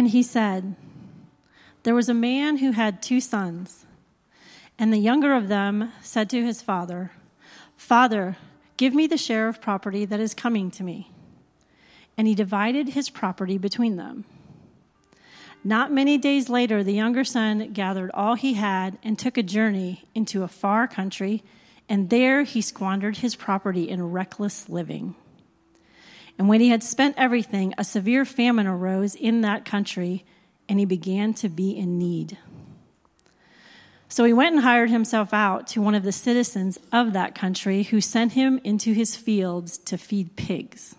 And he said, There was a man who had two sons, and the younger of them said to his father, Father, give me the share of property that is coming to me. And he divided his property between them. Not many days later, the younger son gathered all he had and took a journey into a far country, and there he squandered his property in reckless living. And when he had spent everything, a severe famine arose in that country, and he began to be in need. So he went and hired himself out to one of the citizens of that country, who sent him into his fields to feed pigs.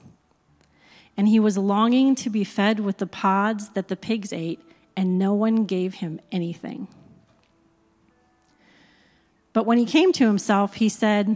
And he was longing to be fed with the pods that the pigs ate, and no one gave him anything. But when he came to himself, he said,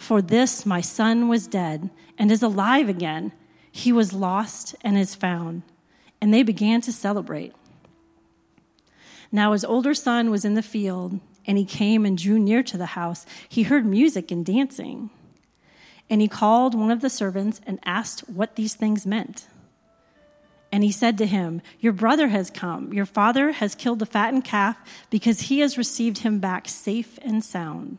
For this my son was dead and is alive again. He was lost and is found. And they began to celebrate. Now his older son was in the field, and he came and drew near to the house. He heard music and dancing. And he called one of the servants and asked what these things meant. And he said to him, Your brother has come. Your father has killed the fattened calf because he has received him back safe and sound.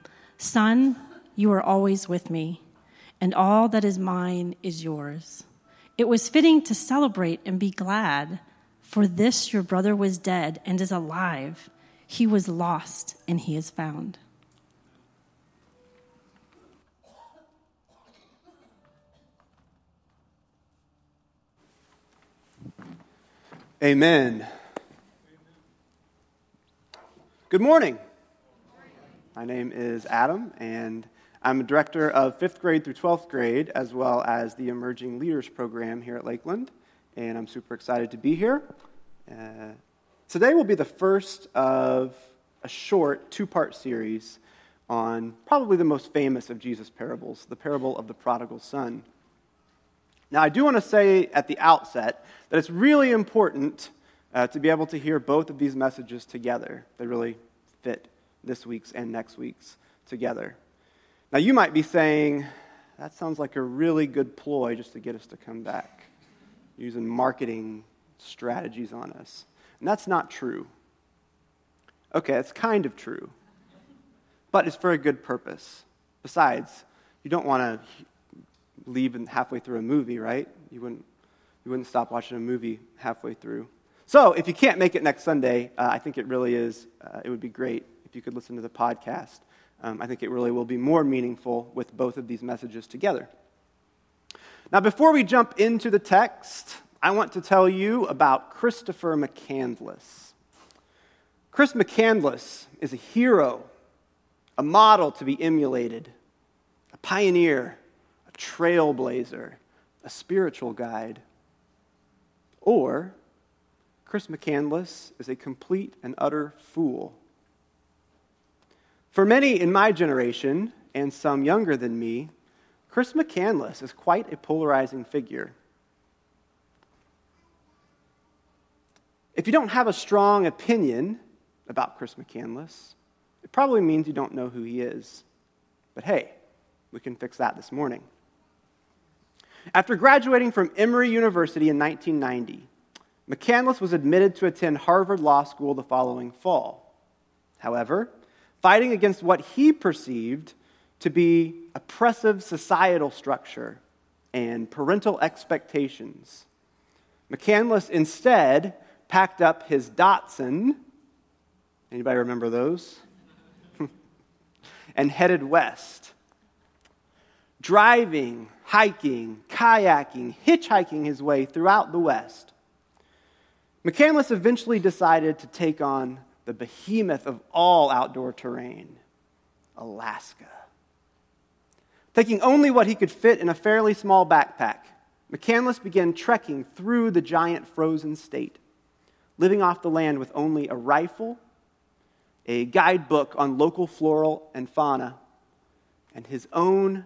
Son, you are always with me, and all that is mine is yours. It was fitting to celebrate and be glad, for this your brother was dead and is alive. He was lost and he is found. Amen. Good morning. My name is Adam, and I'm a director of fifth grade through 12th grade, as well as the Emerging Leaders Program here at Lakeland. And I'm super excited to be here. Uh, today will be the first of a short two part series on probably the most famous of Jesus' parables, the parable of the prodigal son. Now, I do want to say at the outset that it's really important uh, to be able to hear both of these messages together. They really fit this week's and next week's together. Now, you might be saying, that sounds like a really good ploy just to get us to come back, using marketing strategies on us. And that's not true. Okay, it's kind of true, but it's for a good purpose. Besides, you don't want to leave halfway through a movie, right? You wouldn't, you wouldn't stop watching a movie halfway through. So, if you can't make it next Sunday, uh, I think it really is, uh, it would be great if you could listen to the podcast. Um, I think it really will be more meaningful with both of these messages together. Now, before we jump into the text, I want to tell you about Christopher McCandless. Chris McCandless is a hero, a model to be emulated, a pioneer, a trailblazer, a spiritual guide. Or, Chris McCandless is a complete and utter fool for many in my generation, and some younger than me, Chris McCandless is quite a polarizing figure. If you don't have a strong opinion about Chris McCandless, it probably means you don't know who he is. But hey, we can fix that this morning. After graduating from Emory University in 1990, McCandless was admitted to attend Harvard Law School the following fall. However, fighting against what he perceived to be oppressive societal structure and parental expectations, McCandless instead packed up his Datsun. Anybody remember those? and headed west. Driving, hiking, kayaking, hitchhiking his way throughout the West. McCandless eventually decided to take on the behemoth of all outdoor terrain, Alaska. Taking only what he could fit in a fairly small backpack, McCandless began trekking through the giant frozen state, living off the land with only a rifle, a guidebook on local floral and fauna, and his own,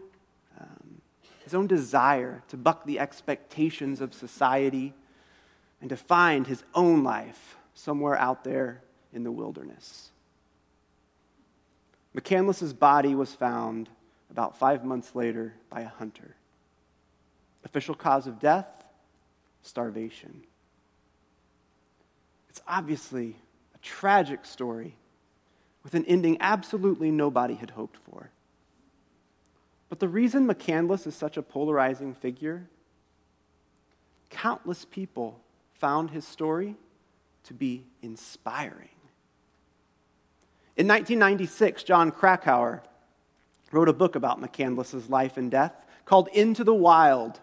um, his own desire to buck the expectations of society and to find his own life somewhere out there in the wilderness. McCandless's body was found about five months later by a hunter. Official cause of death starvation. It's obviously a tragic story with an ending absolutely nobody had hoped for. But the reason McCandless is such a polarizing figure, countless people found his story to be inspiring. In 1996, Jon Krakauer wrote a book about McCandless's life and death called Into the Wild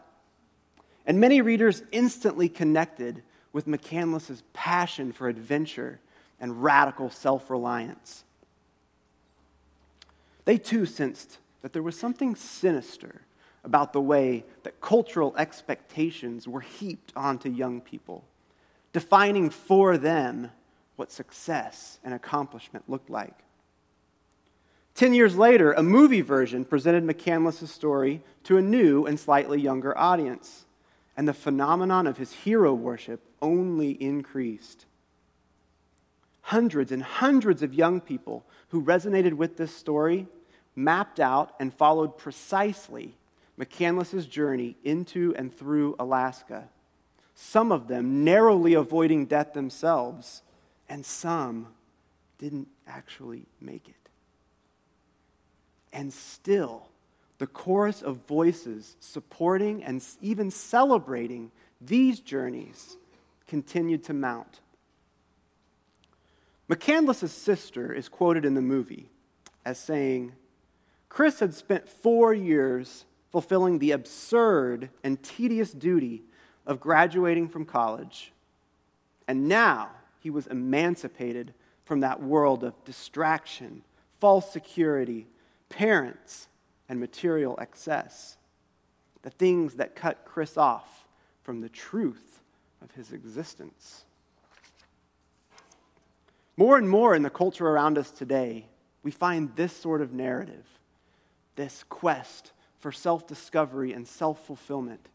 and many readers instantly connected with McCandless's passion for adventure and radical self reliance. They too sensed that there was something sinister about the way that cultural expectations were heaped onto young people, defining for them what success and accomplishment looked like. Ten years later, a movie version presented McCandless's story to a new and slightly younger audience and the phenomenon of his hero worship only increased. Hundreds and hundreds of young people who resonated with this story mapped out and followed precisely McCandless's journey into and through Alaska, some of them narrowly avoiding death themselves, and some didn't actually make it. And still, the chorus of voices supporting and even celebrating these journeys continued to mount. McCandless's sister is quoted in the movie as saying, Chris had spent four years fulfilling the absurd and tedious duty of graduating from college, and now he was emancipated from that world of distraction, false security, parents, and material excess, the things that cut Chris off from the truth of his existence. More and more in the culture around us today, we find this sort of narrative, this quest for self discovery and self fulfillment,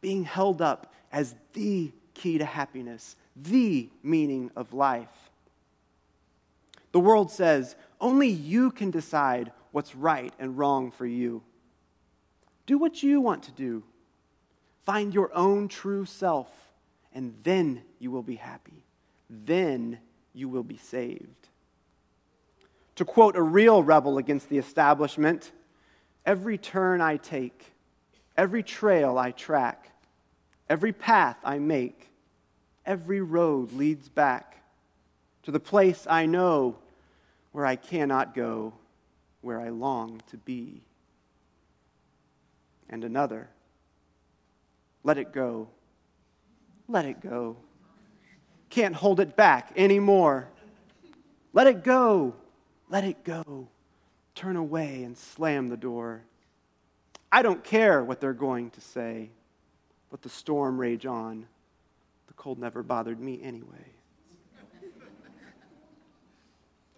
being held up as the key to happiness, the meaning of life. The world says only you can decide what's right and wrong for you. Do what you want to do. Find your own true self, and then you will be happy. Then you will be saved. To quote a real rebel against the establishment, every turn I take, every trail I track, every path I make, every road leads back to the place I know where I cannot go where I long to be. And another, let it go. Let it go. Can't hold it back anymore. Let it go. Let it go. Turn away and slam the door. I don't care what they're going to say. Let the storm rage on. The cold never bothered me anyway.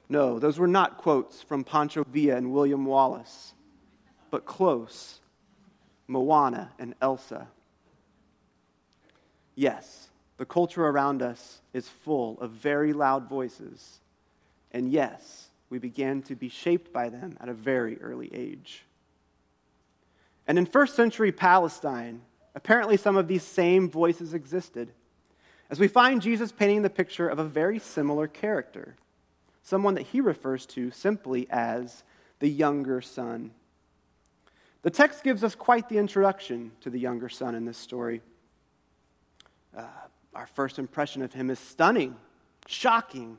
No, those were not quotes from Pancho Villa and William Wallace, but close Moana and Elsa. Yes, the culture around us is full of very loud voices. And yes, we began to be shaped by them at a very early age. And in first century Palestine, apparently some of these same voices existed, as we find Jesus painting the picture of a very similar character, someone that he refers to simply as the younger son. The text gives us quite the introduction to the younger son in this story. Uh, our first impression of him is stunning, shocking,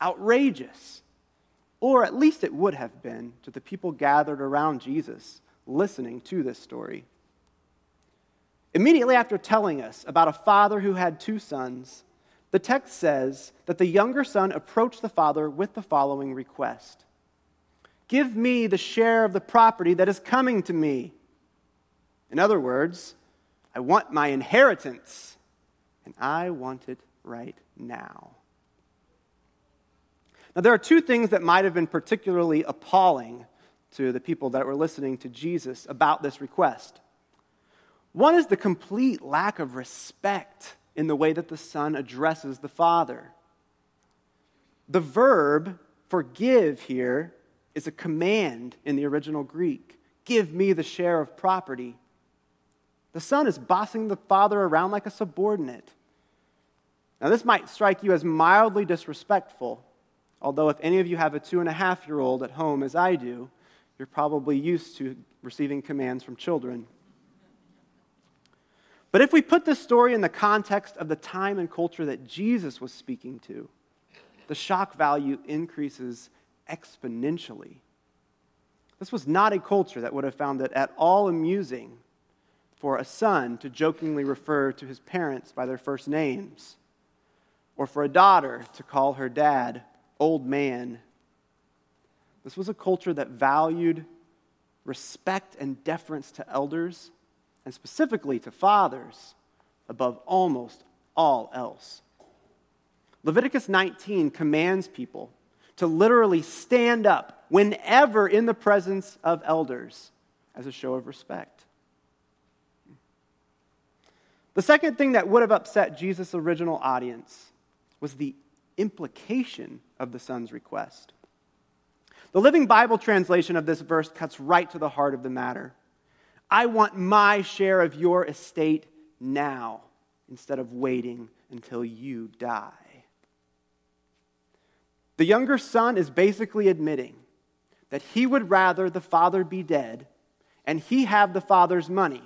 outrageous. Or at least it would have been to the people gathered around Jesus listening to this story. Immediately after telling us about a father who had two sons, the text says that the younger son approached the father with the following request Give me the share of the property that is coming to me. In other words, I want my inheritance, and I want it right now. Now, there are two things that might have been particularly appalling to the people that were listening to Jesus about this request. One is the complete lack of respect in the way that the Son addresses the Father. The verb forgive here is a command in the original Greek give me the share of property. The Son is bossing the Father around like a subordinate. Now, this might strike you as mildly disrespectful, although, if any of you have a two and a half year old at home, as I do, you're probably used to receiving commands from children. But if we put this story in the context of the time and culture that Jesus was speaking to, the shock value increases exponentially. This was not a culture that would have found it at all amusing for a son to jokingly refer to his parents by their first names, or for a daughter to call her dad old man. This was a culture that valued respect and deference to elders and specifically to fathers, above almost all else. Leviticus 19 commands people to literally stand up whenever in the presence of elders as a show of respect. The second thing that would have upset Jesus' original audience was the implication of the son's request. The Living Bible translation of this verse cuts right to the heart of the matter. I want my share of your estate now instead of waiting until you die. The younger son is basically admitting that he would rather the father be dead and he have the father's money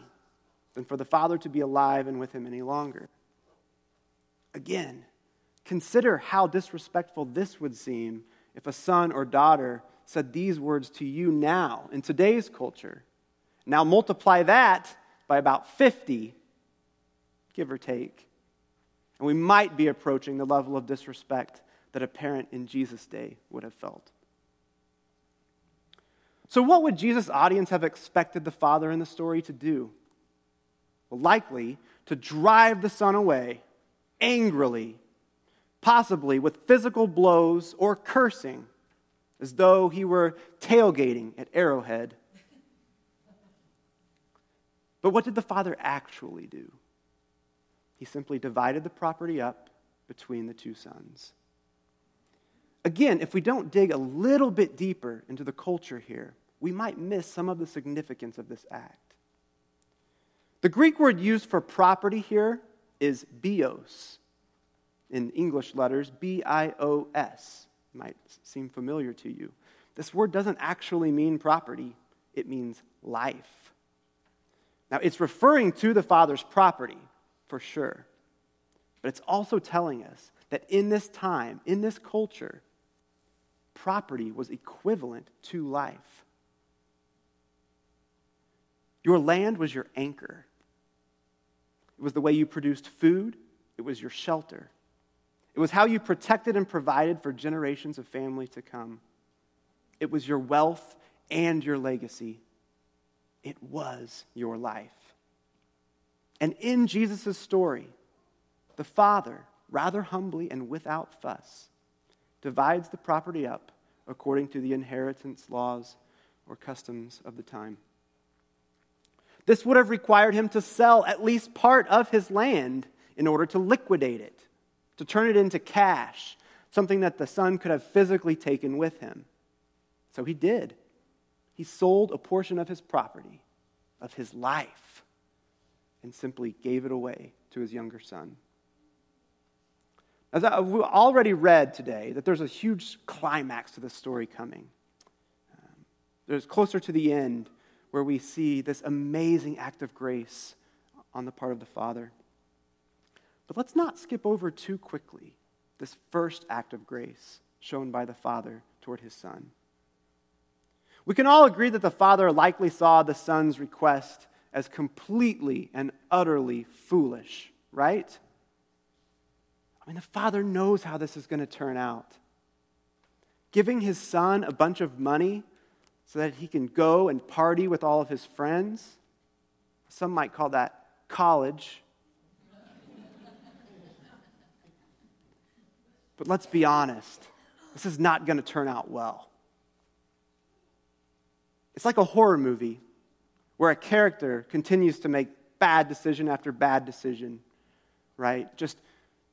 than for the father to be alive and with him any longer. Again, consider how disrespectful this would seem if a son or daughter said these words to you now in today's culture. Now multiply that by about 50, give or take. And we might be approaching the level of disrespect that a parent in Jesus' day would have felt. So, what would Jesus' audience have expected the father in the story to do? Well, likely to drive the son away angrily, possibly with physical blows or cursing, as though he were tailgating at Arrowhead but what did the father actually do? He simply divided the property up between the two sons. Again, if we don't dig a little bit deeper into the culture here, we might miss some of the significance of this act. The Greek word used for property here is bios. In English letters, B I O S. Might seem familiar to you. This word doesn't actually mean property, it means life. Now, it's referring to the father's property, for sure. But it's also telling us that in this time, in this culture, property was equivalent to life. Your land was your anchor. It was the way you produced food, it was your shelter. It was how you protected and provided for generations of family to come. It was your wealth and your legacy. It was your life. And in Jesus' story, the father, rather humbly and without fuss, divides the property up according to the inheritance laws or customs of the time. This would have required him to sell at least part of his land in order to liquidate it, to turn it into cash, something that the son could have physically taken with him. So he did. He sold a portion of his property, of his life, and simply gave it away to his younger son. As I've already read today, that there's a huge climax to this story coming. Um, there's closer to the end where we see this amazing act of grace on the part of the Father. But let's not skip over too quickly this first act of grace shown by the Father toward his Son. We can all agree that the Father likely saw the Son's request as completely and utterly foolish, right? I mean, the Father knows how this is going to turn out. Giving his Son a bunch of money so that he can go and party with all of his friends, some might call that college. but let's be honest, this is not going to turn out well. It's like a horror movie where a character continues to make bad decision after bad decision, right? Just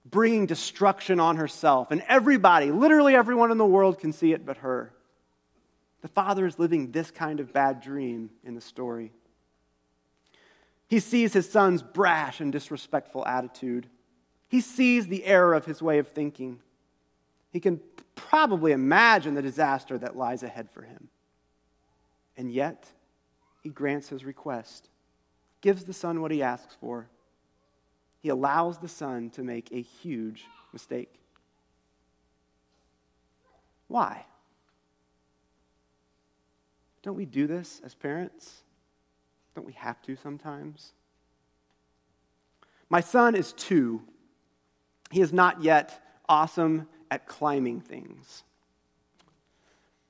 bringing destruction on herself. And everybody, literally everyone in the world, can see it but her. The father is living this kind of bad dream in the story. He sees his son's brash and disrespectful attitude. He sees the error of his way of thinking. He can probably imagine the disaster that lies ahead for him. And yet, he grants his request, gives the son what he asks for. He allows the son to make a huge mistake. Why? Don't we do this as parents? Don't we have to sometimes? My son is two. He is not yet awesome at climbing things.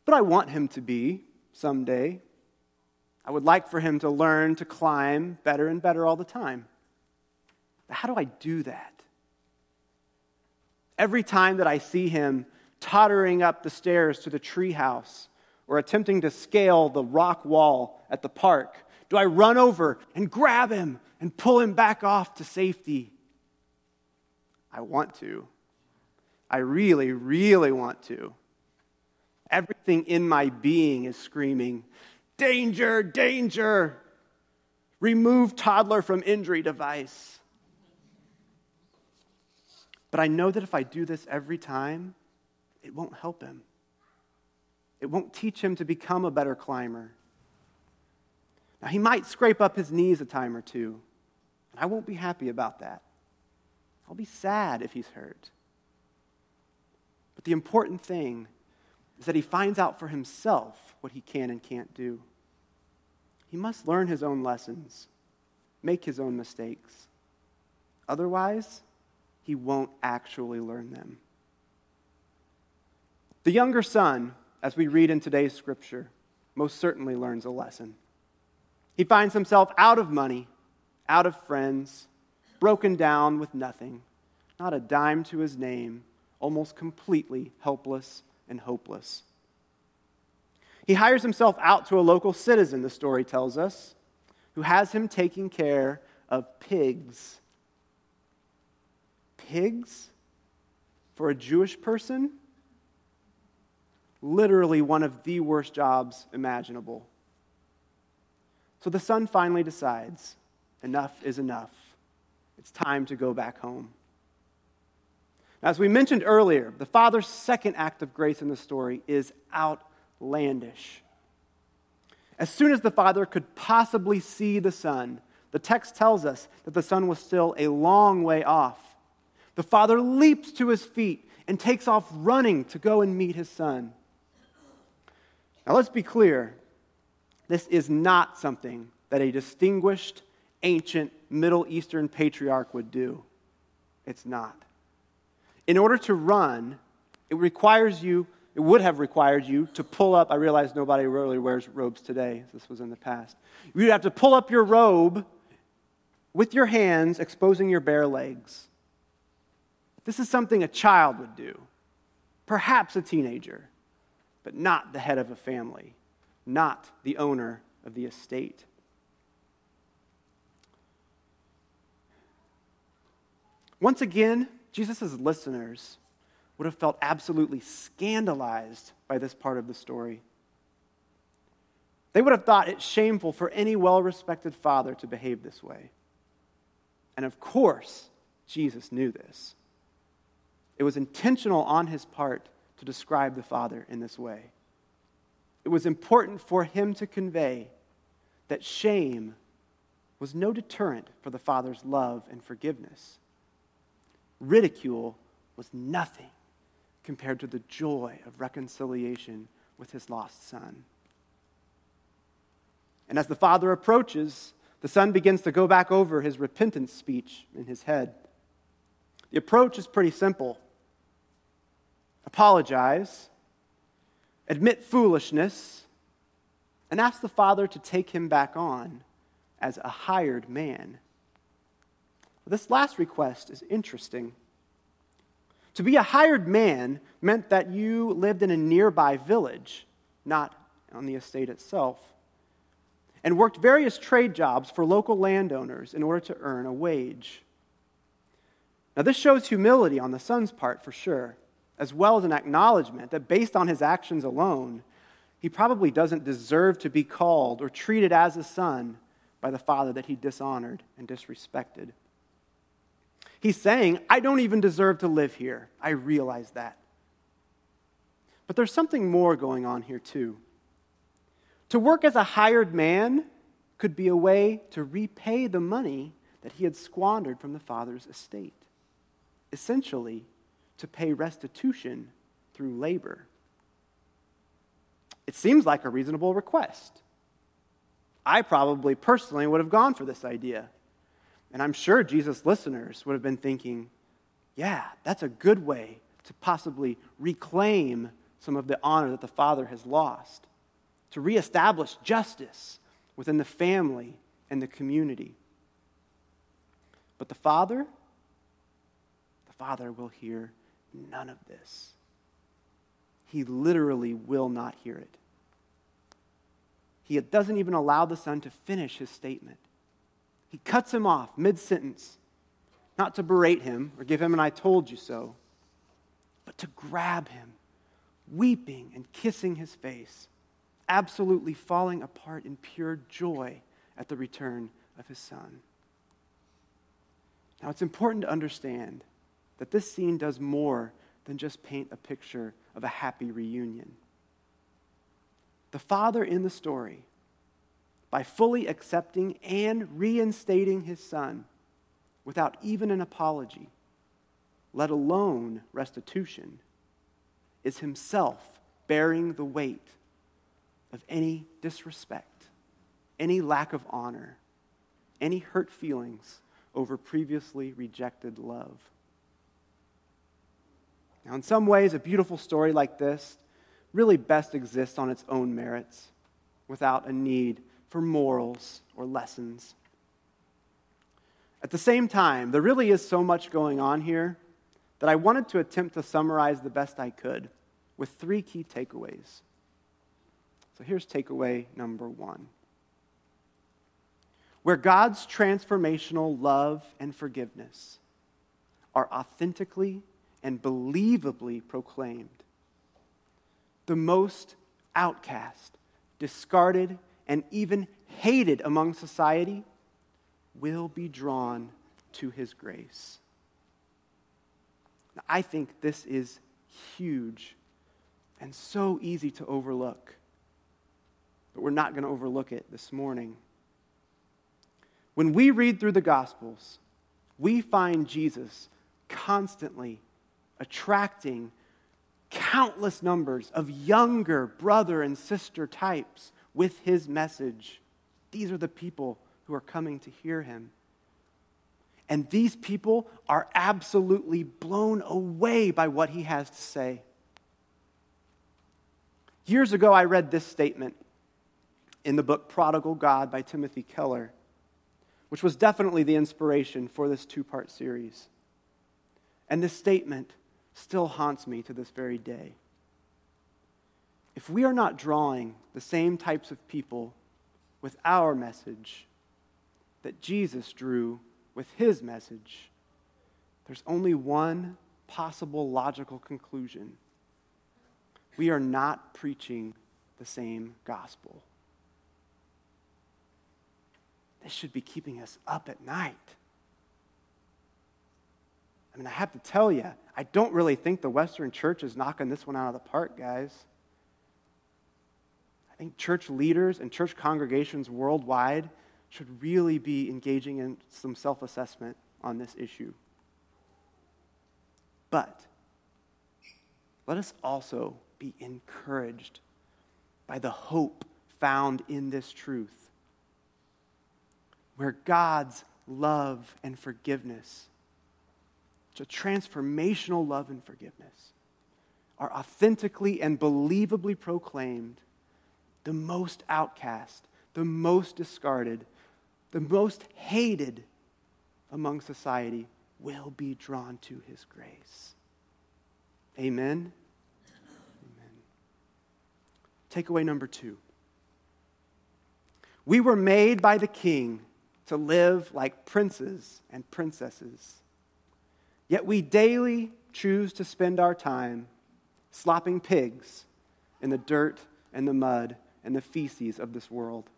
But I want him to be someday. I would like for him to learn to climb better and better all the time. But how do I do that? Every time that I see him tottering up the stairs to the treehouse or attempting to scale the rock wall at the park, do I run over and grab him and pull him back off to safety? I want to. I really, really want to. Everything in my being is screaming, Danger, danger! Remove toddler from injury device. But I know that if I do this every time, it won't help him. It won't teach him to become a better climber. Now, he might scrape up his knees a time or two, and I won't be happy about that. I'll be sad if he's hurt. But the important thing is that he finds out for himself what he can and can't do. He must learn his own lessons, make his own mistakes. Otherwise, he won't actually learn them. The younger son, as we read in today's scripture, most certainly learns a lesson. He finds himself out of money, out of friends, broken down with nothing, not a dime to his name, almost completely helpless and hopeless. He hires himself out to a local citizen, the story tells us, who has him taking care of pigs. Pigs? For a Jewish person? Literally one of the worst jobs imaginable. So the son finally decides enough is enough. It's time to go back home. As we mentioned earlier, the father's second act of grace in the story is outlandish. As soon as the father could possibly see the son, the text tells us that the son was still a long way off. The father leaps to his feet and takes off running to go and meet his son. Now, let's be clear this is not something that a distinguished, ancient Middle Eastern patriarch would do. It's not. In order to run, it requires you, it would have required you to pull up. I realize nobody really wears robes today. This was in the past. You'd have to pull up your robe with your hands, exposing your bare legs. This is something a child would do, perhaps a teenager, but not the head of a family, not the owner of the estate. Once again, Jesus' listeners would have felt absolutely scandalized by this part of the story. They would have thought it shameful for any well respected father to behave this way. And of course, Jesus knew this. It was intentional on his part to describe the Father in this way. It was important for him to convey that shame was no deterrent for the Father's love and forgiveness. Ridicule was nothing compared to the joy of reconciliation with his lost son. And as the Father approaches, the Son begins to go back over his repentance speech in his head. The approach is pretty simple apologize, admit foolishness, and ask the Father to take him back on as a hired man. This last request is interesting. To be a hired man meant that you lived in a nearby village, not on the estate itself, and worked various trade jobs for local landowners in order to earn a wage. Now, this shows humility on the son's part for sure, as well as an acknowledgement that based on his actions alone, he probably doesn't deserve to be called or treated as a son by the father that he dishonored and disrespected. He's saying, I don't even deserve to live here. I realize that. But there's something more going on here, too. To work as a hired man could be a way to repay the money that he had squandered from the father's estate essentially to pay restitution through labor. It seems like a reasonable request. I probably personally would have gone for this idea. And I'm sure Jesus' listeners would have been thinking, yeah, that's a good way to possibly reclaim some of the honor that the Father has lost, to reestablish justice within the family and the community. But the Father, the Father will hear none of this. He literally will not hear it. He doesn't even allow the Son to finish his statement. He cuts him off mid sentence, not to berate him or give him an I told you so, but to grab him, weeping and kissing his face, absolutely falling apart in pure joy at the return of his Son. Now, it's important to understand that this scene does more than just paint a picture of a happy reunion. The father in the story, by fully accepting and reinstating his son without even an apology, let alone restitution, is himself bearing the weight of any disrespect, any lack of honor, any hurt feelings over previously rejected love. Now, in some ways, a beautiful story like this really best exists on its own merits without a need for morals or lessons. At the same time, there really is so much going on here that I wanted to attempt to summarize the best I could with three key takeaways. So here's takeaway number one. Where God's transformational love and forgiveness are authentically and believably proclaimed. The most outcast, discarded, and even hated among society will be drawn to his grace. Now, I think this is huge and so easy to overlook. But we're not going to overlook it this morning. When we read through the Gospels, we find Jesus constantly attracting countless numbers of younger brother and sister types with his message. These are the people who are coming to hear him. And these people are absolutely blown away by what he has to say. Years ago, I read this statement in the book Prodigal God by Timothy Keller, which was definitely the inspiration for this two part series. And this statement still haunts me to this very day. If we are not drawing the same types of people with our message that Jesus drew with his message, there's only one possible logical conclusion. We are not preaching the same gospel. this should be keeping us up at night. I mean, I have to tell you, I don't really think the Western church is knocking this one out of the park, guys. I think church leaders and church congregations worldwide should really be engaging in some self assessment on this issue. But let us also be encouraged by the hope found in this truth, where God's love and forgiveness, it's a transformational love and forgiveness, are authentically and believably proclaimed, the most outcast, the most discarded, the most hated among society will be drawn to his grace. Amen. Amen. Takeaway number two. We were made by the king to live like princes and princesses. Yet we daily choose to spend our time slopping pigs in the dirt and the mud and the feces of this world.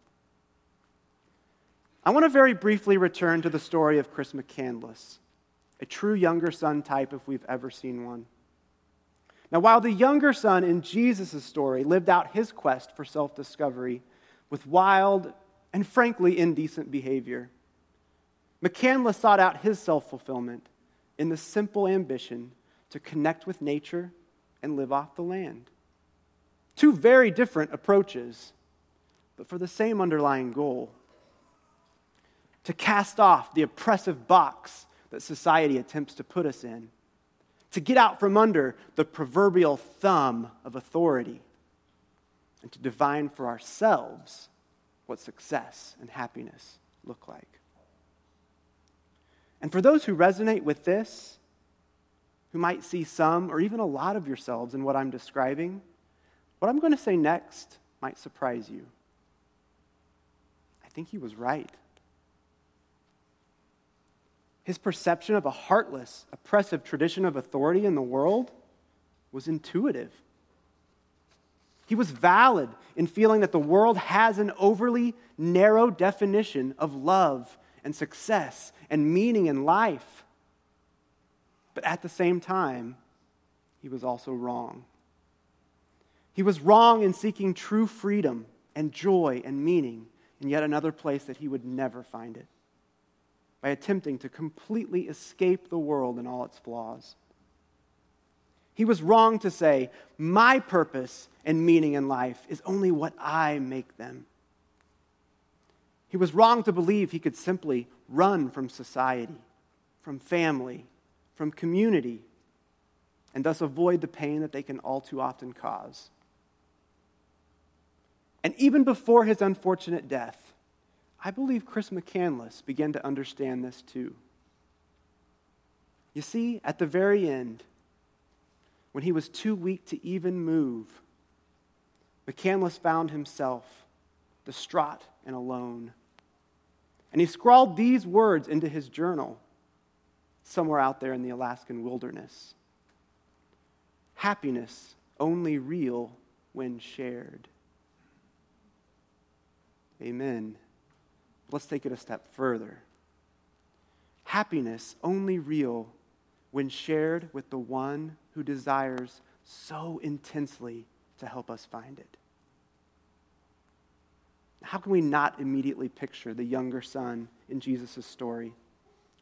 I want to very briefly return to the story of Chris McCandless, a true younger son type if we've ever seen one. Now, while the younger son in Jesus' story lived out his quest for self discovery with wild and frankly indecent behavior, McCandless sought out his self fulfillment in the simple ambition to connect with nature and live off the land. Two very different approaches, but for the same underlying goal. To cast off the oppressive box that society attempts to put us in. To get out from under the proverbial thumb of authority, and to divine for ourselves what success and happiness look like. And for those who resonate with this, who might see some or even a lot of yourselves in what I'm describing, what I'm going to say next might surprise you. I think he was right. His perception of a heartless, oppressive tradition of authority in the world was intuitive. He was valid in feeling that the world has an overly narrow definition of love and success and meaning in life. But at the same time, he was also wrong. He was wrong in seeking true freedom and joy and meaning in yet another place that he would never find it by attempting to completely escape the world and all its flaws. He was wrong to say, My purpose and meaning in life is only what I make them. He was wrong to believe he could simply run from society, from family, from community, and thus avoid the pain that they can all too often cause. And even before his unfortunate death, I believe Chris McCandless began to understand this too. You see, at the very end, when he was too weak to even move, McCandless found himself distraught and alone. And he scrawled these words into his journal somewhere out there in the Alaskan wilderness Happiness only real when shared. Amen. Let's take it a step further. Happiness only real when shared with the one who desires so intensely to help us find it. How can we not immediately picture the younger son in Jesus' story,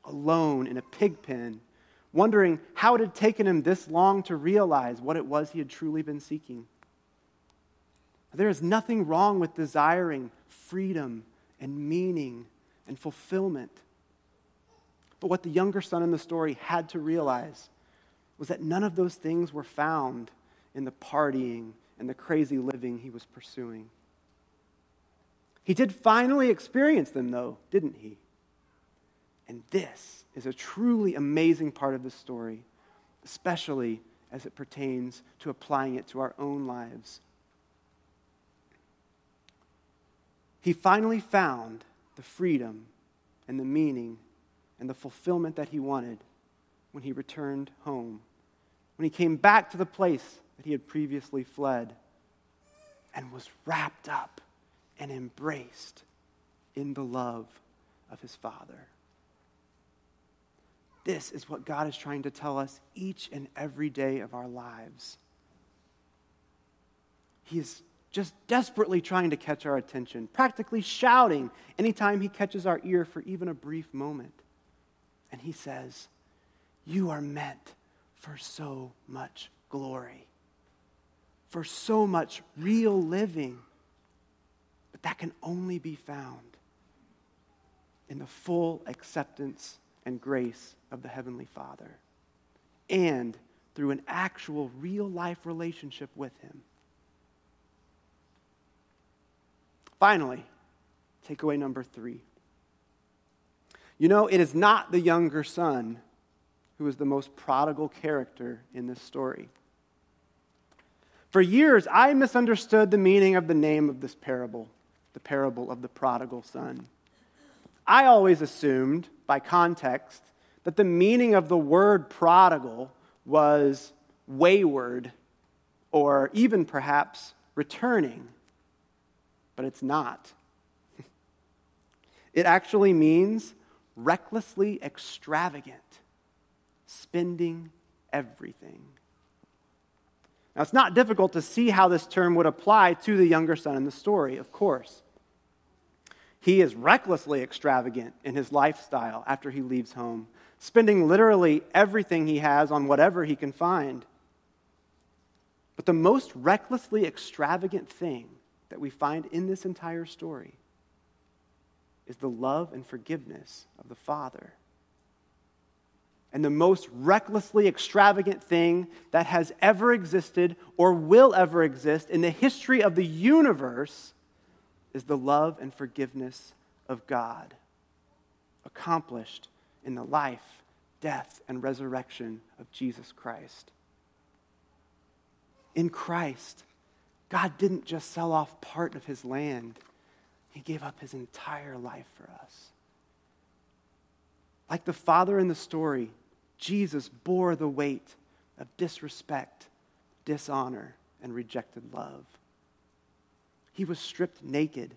alone in a pig pen, wondering how it had taken him this long to realize what it was he had truly been seeking? There is nothing wrong with desiring freedom and meaning and fulfillment. But what the younger son in the story had to realize was that none of those things were found in the partying and the crazy living he was pursuing. He did finally experience them, though, didn't he? And this is a truly amazing part of the story, especially as it pertains to applying it to our own lives. He finally found the freedom and the meaning and the fulfillment that he wanted when he returned home, when he came back to the place that he had previously fled and was wrapped up and embraced in the love of his Father. This is what God is trying to tell us each and every day of our lives. He is just desperately trying to catch our attention, practically shouting anytime he catches our ear for even a brief moment. And he says, You are meant for so much glory, for so much real living. But that can only be found in the full acceptance and grace of the Heavenly Father and through an actual real life relationship with Him. Finally, takeaway number three. You know, it is not the younger son who is the most prodigal character in this story. For years, I misunderstood the meaning of the name of this parable, the parable of the prodigal son. I always assumed, by context, that the meaning of the word prodigal was wayward or even perhaps returning. But it's not. It actually means recklessly extravagant, spending everything. Now, it's not difficult to see how this term would apply to the younger son in the story, of course. He is recklessly extravagant in his lifestyle after he leaves home, spending literally everything he has on whatever he can find. But the most recklessly extravagant thing that we find in this entire story is the love and forgiveness of the Father. And the most recklessly extravagant thing that has ever existed or will ever exist in the history of the universe is the love and forgiveness of God, accomplished in the life, death, and resurrection of Jesus Christ. In Christ, God didn't just sell off part of his land, he gave up his entire life for us. Like the father in the story, Jesus bore the weight of disrespect, dishonor, and rejected love. He was stripped naked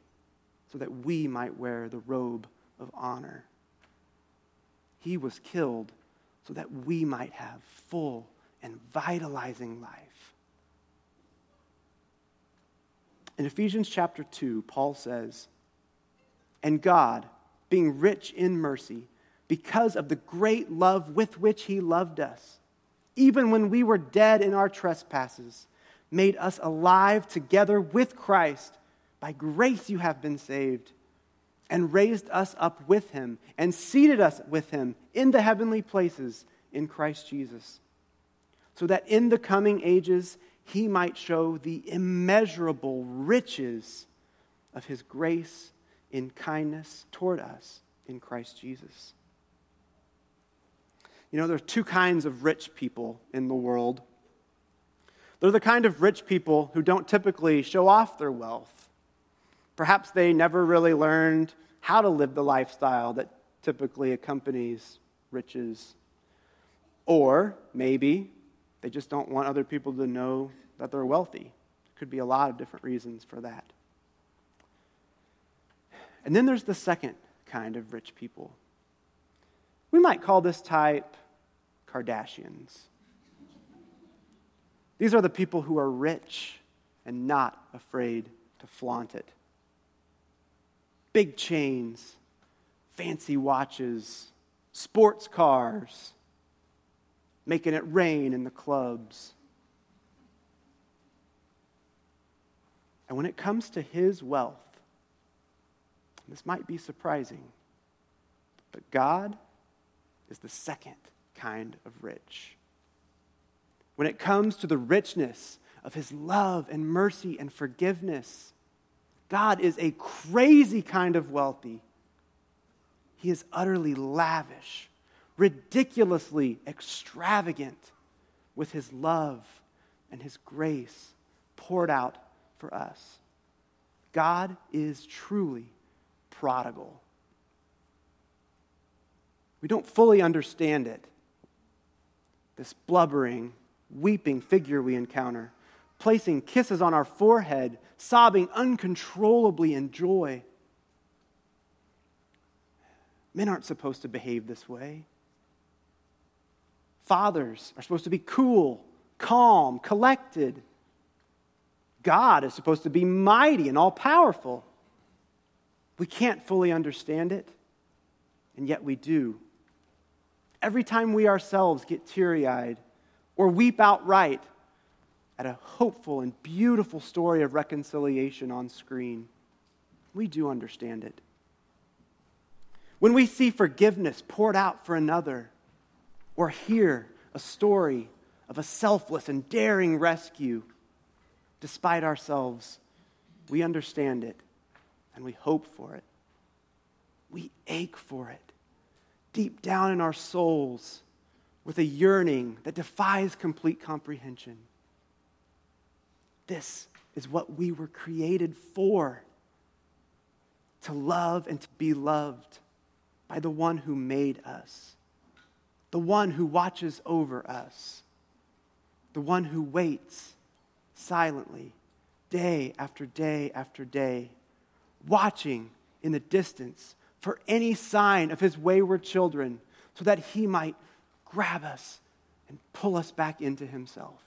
so that we might wear the robe of honor. He was killed so that we might have full and vitalizing life. In Ephesians chapter 2, Paul says, And God, being rich in mercy, because of the great love with which he loved us, even when we were dead in our trespasses, made us alive together with Christ. By grace you have been saved, and raised us up with him, and seated us with him in the heavenly places in Christ Jesus, so that in the coming ages he might show the immeasurable riches of his grace in kindness toward us in Christ Jesus. You know, there are two kinds of rich people in the world. They're the kind of rich people who don't typically show off their wealth. Perhaps they never really learned how to live the lifestyle that typically accompanies riches. Or maybe they just don't want other people to know that they're wealthy. Could be a lot of different reasons for that. And then there's the second kind of rich people. We might call this type Kardashians. These are the people who are rich and not afraid to flaunt it. Big chains, fancy watches, sports cars, making it rain in the clubs. And when it comes to his wealth, this might be surprising, but God is the second kind of rich when it comes to the richness of his love and mercy and forgiveness. God is a crazy kind of wealthy. He is utterly lavish, ridiculously extravagant with his love and his grace poured out for us. God is truly prodigal. We don't fully understand it. This blubbering, weeping figure we encounter, placing kisses on our forehead, sobbing uncontrollably in joy. Men aren't supposed to behave this way. Fathers are supposed to be cool, calm, collected. God is supposed to be mighty and all powerful. We can't fully understand it, and yet we do. Every time we ourselves get teary eyed or weep outright at a hopeful and beautiful story of reconciliation on screen, we do understand it. When we see forgiveness poured out for another, or hear a story of a selfless and daring rescue, despite ourselves, we understand it and we hope for it. We ache for it deep down in our souls with a yearning that defies complete comprehension. This is what we were created for to love and to be loved by the one who made us, the one who watches over us, the one who waits silently day after day after day, watching in the distance for any sign of his wayward children so that he might grab us and pull us back into himself.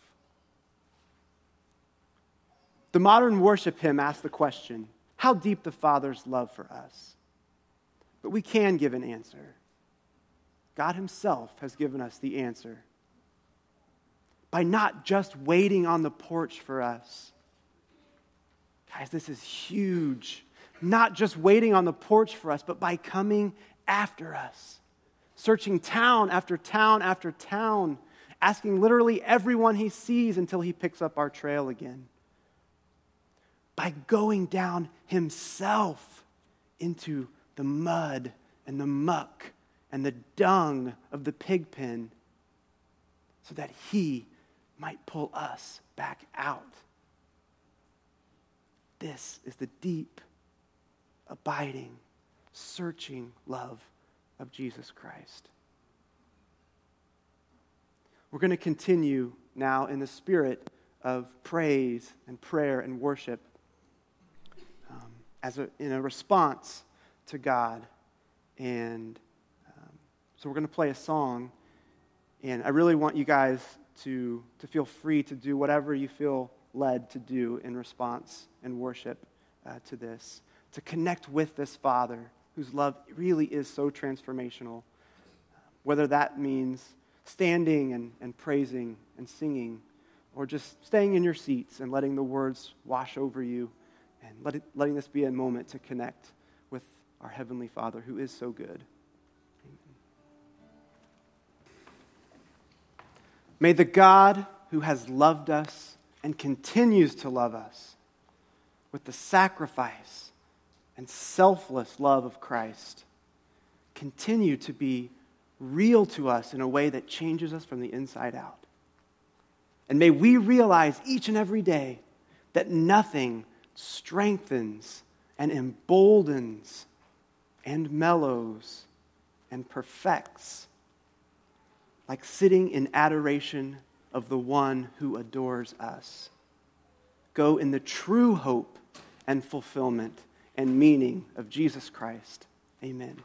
The modern worship hymn asks the question how deep the Father's love for us? But we can give an answer. God Himself has given us the answer. By not just waiting on the porch for us. Guys, this is huge not just waiting on the porch for us, but by coming after us, searching town after town after town, asking literally everyone he sees until he picks up our trail again. By going down himself into the mud and the muck and the dung of the pig pen so that he might pull us back out. This is the deep abiding, searching love of Jesus Christ. We're going to continue now in the spirit of praise and prayer and worship um, as a, in a response to God. And so we're going to play a song. And I really want you guys to, to feel free to do whatever you feel led to do in response and worship uh, to this to connect with this Father whose love really is so transformational. Whether that means standing and, and praising and singing, or just staying in your seats and letting the words wash over you, and let it, letting this be a moment to connect with our Heavenly Father who is so good. May the God who has loved us and continues to love us with the sacrifice and selfless love of Christ continue to be real to us in a way that changes us from the inside out. And may we realize each and every day that nothing strengthens and emboldens and mellows and perfects like sitting in adoration of the one who adores us. Go in the true hope and fulfillment and meaning of Jesus Christ. Amen.